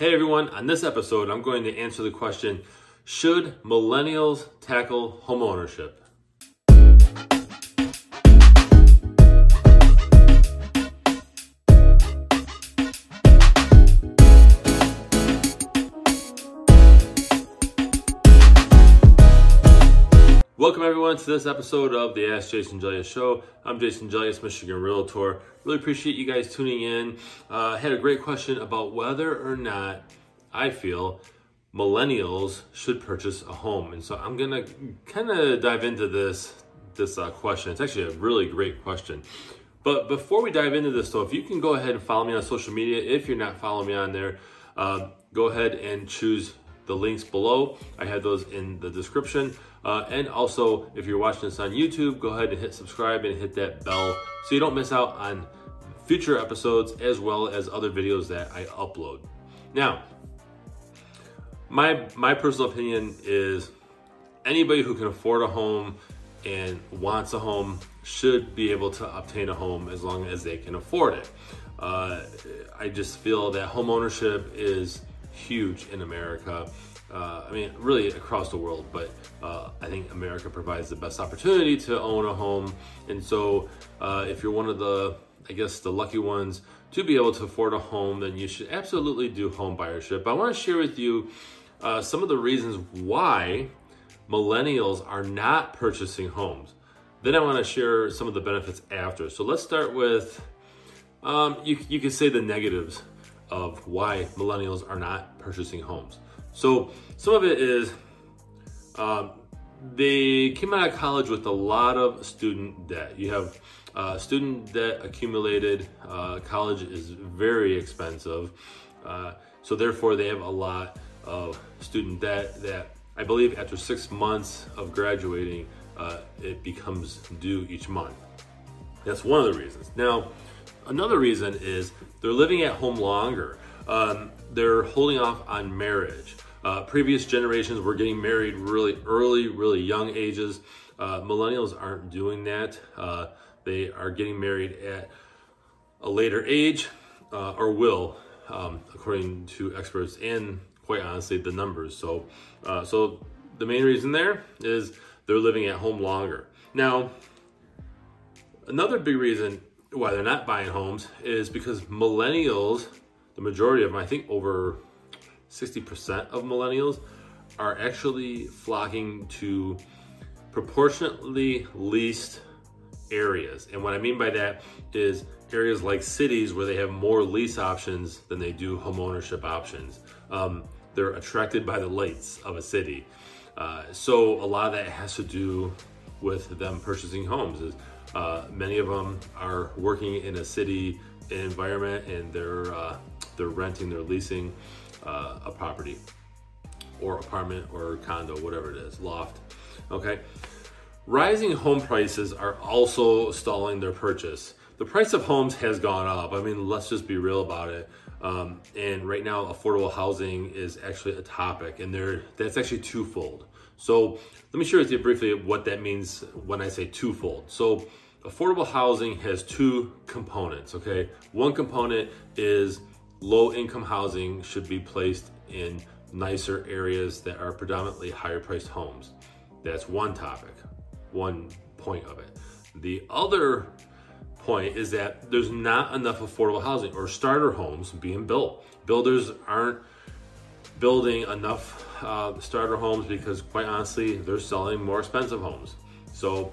Hey everyone, on this episode, I'm going to answer the question Should millennials tackle homeownership? Welcome everyone to this episode of the Ask Jason Gelios Show. I'm Jason Gelios, Michigan Realtor. Really appreciate you guys tuning in. Uh, had a great question about whether or not I feel millennials should purchase a home, and so I'm gonna kind of dive into this this uh, question. It's actually a really great question. But before we dive into this, though, if you can go ahead and follow me on social media, if you're not following me on there, uh, go ahead and choose the links below. I have those in the description. Uh, and also, if you're watching this on YouTube, go ahead and hit subscribe and hit that bell so you don't miss out on future episodes as well as other videos that I upload. Now, my my personal opinion is anybody who can afford a home and wants a home should be able to obtain a home as long as they can afford it. Uh, I just feel that home ownership is huge in America uh, I mean, really across the world, but uh, I think America provides the best opportunity to own a home. And so, uh, if you're one of the, I guess, the lucky ones to be able to afford a home, then you should absolutely do home buyership. I want to share with you uh, some of the reasons why millennials are not purchasing homes. Then I want to share some of the benefits after. So let's start with, um, you, you could say the negatives of why millennials are not purchasing homes. So some of it is um, they came out of college with a lot of student debt. You have uh, student debt accumulated. Uh, college is very expensive. Uh, so therefore they have a lot of student debt that I believe after six months of graduating, uh, it becomes due each month. That's one of the reasons. Now, another reason is they're living at home longer. Um, they're holding off on marriage. Uh, previous generations were getting married really early, really young ages. Uh, millennials aren't doing that. Uh, they are getting married at a later age, uh, or will, um, according to experts and quite honestly the numbers. So, uh, so the main reason there is they're living at home longer. Now, another big reason why they're not buying homes is because millennials, the majority of them, I think over 60% of millennials are actually flocking to proportionately leased areas. And what I mean by that is areas like cities where they have more lease options than they do homeownership options. Um, they're attracted by the lights of a city. Uh, so a lot of that has to do with them purchasing homes. Is uh, many of them are working in a city environment and they're uh, they're renting, they're leasing uh, a property or apartment or condo, whatever it is, loft. Okay. Rising home prices are also stalling their purchase. The price of homes has gone up. I mean, let's just be real about it. Um, and right now, affordable housing is actually a topic, and there that's actually twofold. So let me share with you briefly what that means when I say twofold. So affordable housing has two components. Okay, one component is low income housing should be placed in nicer areas that are predominantly higher priced homes. That's one topic, one point of it. The other point is that there's not enough affordable housing or starter homes being built. Builders aren't building enough uh, starter homes because, quite honestly, they're selling more expensive homes. So,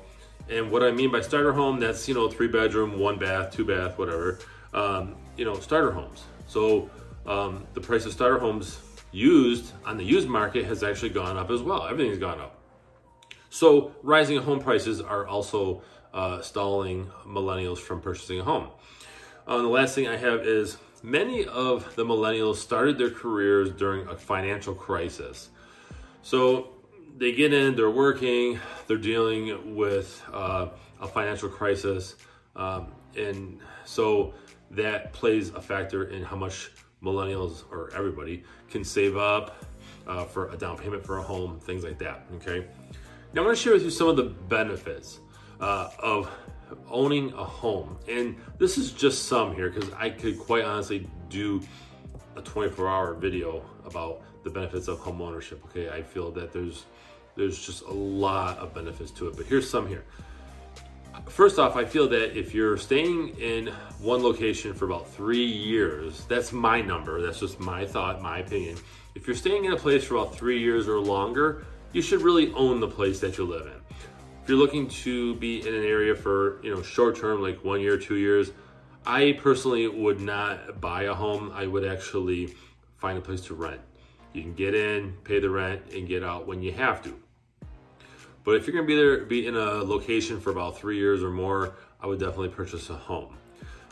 and what I mean by starter home, that's you know three bedroom, one bath, two bath, whatever. Um, you know, starter homes. So um, the price of starter homes used on the used market has actually gone up as well. Everything's gone up. So rising home prices are also uh, stalling millennials from purchasing a home. Uh, the last thing I have is many of the millennials started their careers during a financial crisis. So they get in, they're working, they're dealing with uh, a financial crisis. Um, and so that plays a factor in how much millennials or everybody can save up uh, for a down payment for a home, things like that. Okay. Now, I'm going to share with you some of the benefits uh, of owning a home. And this is just some here because I could quite honestly do a 24 hour video about the benefits of home ownership. Okay, I feel that there's there's just a lot of benefits to it, but here's some here. First off, I feel that if you're staying in one location for about three years, that's my number, that's just my thought, my opinion. If you're staying in a place for about three years or longer, you should really own the place that you live in. If you're looking to be in an area for, you know, short term, like one year, two years, I personally would not buy a home. I would actually find a place to rent. You can get in, pay the rent, and get out when you have to. But if you're gonna be there, be in a location for about three years or more, I would definitely purchase a home.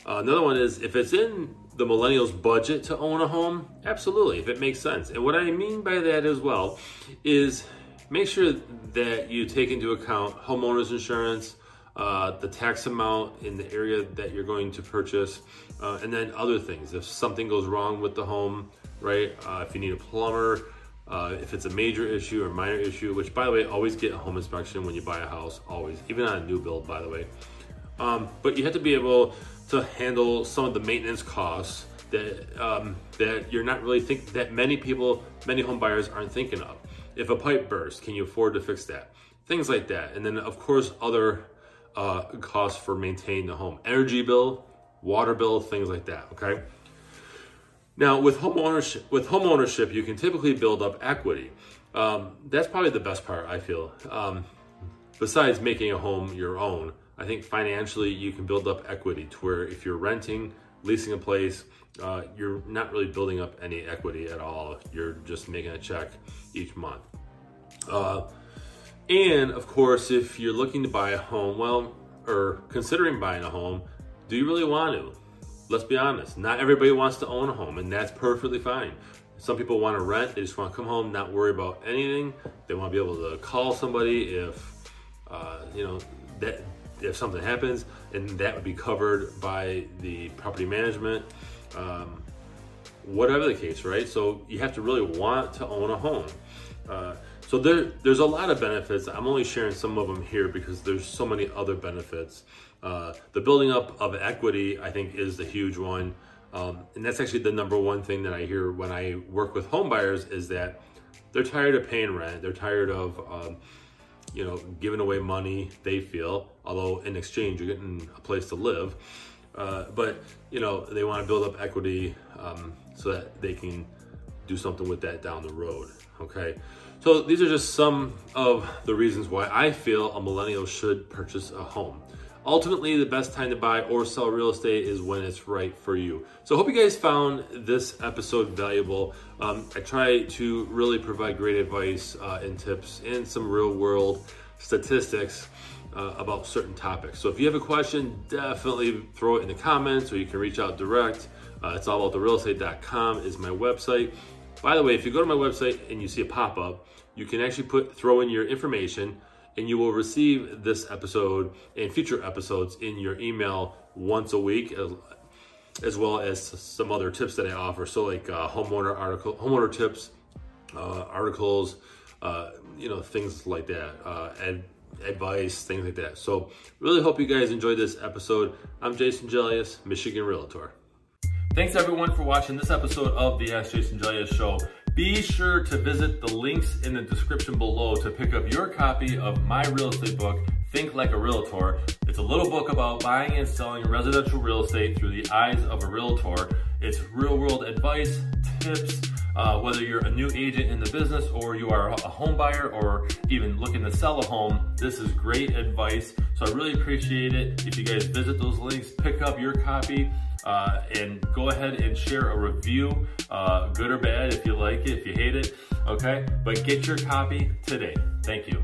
Uh, another one is if it's in the millennials budget to own a home, absolutely, if it makes sense. And what I mean by that as well is make sure that you take into account homeowners insurance, uh, the tax amount in the area that you're going to purchase, uh, and then other things. If something goes wrong with the home, right? Uh, if you need a plumber, uh, if it's a major issue or minor issue, which by the way, always get a home inspection when you buy a house, always, even on a new build, by the way. Um, but you have to be able to handle some of the maintenance costs that um, that you're not really think that many people, many home buyers aren't thinking of. If a pipe bursts, can you afford to fix that? Things like that, and then of course other uh, costs for maintaining the home, energy bill, water bill, things like that. Okay. Now, with home ownership, with home ownership, you can typically build up equity. Um, that's probably the best part, I feel. Um, besides making a home your own, I think financially you can build up equity to where if you're renting, leasing a place, uh, you're not really building up any equity at all. You're just making a check each month. Uh, and of course, if you're looking to buy a home, well, or considering buying a home, do you really want to? Let's be honest, not everybody wants to own a home, and that's perfectly fine. Some people want to rent, they just want to come home, not worry about anything. They want to be able to call somebody if, uh, you know, that if something happens, and that would be covered by the property management, um, whatever the case, right? So you have to really want to own a home. Uh, so there, there's a lot of benefits. I'm only sharing some of them here because there's so many other benefits. Uh, the building up of equity, I think, is the huge one. Um, and that's actually the number one thing that I hear when I work with home buyers is that they're tired of paying rent. They're tired of, um, you know, giving away money they feel, although in exchange you're getting a place to live. Uh, but, you know, they want to build up equity um, so that they can do something with that down the road. Okay. So these are just some of the reasons why I feel a millennial should purchase a home. Ultimately, the best time to buy or sell real estate is when it's right for you. So I hope you guys found this episode valuable. Um, I try to really provide great advice uh, and tips and some real world statistics uh, about certain topics. So if you have a question, definitely throw it in the comments or you can reach out direct. Uh, it's all about the realestate.com is my website. By the way, if you go to my website and you see a pop up, you can actually put throw in your information and you will receive this episode and future episodes in your email once a week as, well as some other tips that I offer. So like uh, homeowner article, homeowner tips, uh, articles, uh, you know, things like that, uh, ad, advice, things like that. So really hope you guys enjoyed this episode. I'm Jason Gelios, Michigan Realtor. Thanks everyone for watching this episode of the Ask Jason Gelios Show. Be sure to visit the links in the description below to pick up your copy of my real estate book, Think Like a Realtor. It's a little book about buying and selling residential real estate through the eyes of a realtor. It's real world advice, tips, uh, whether you're a new agent in the business or you are a home buyer or even looking to sell a home, this is great advice. So I really appreciate it. If you guys visit those links, pick up your copy uh, and go ahead and share a review, uh, good or bad, if you like it, if you hate it, okay? But get your copy today. Thank you.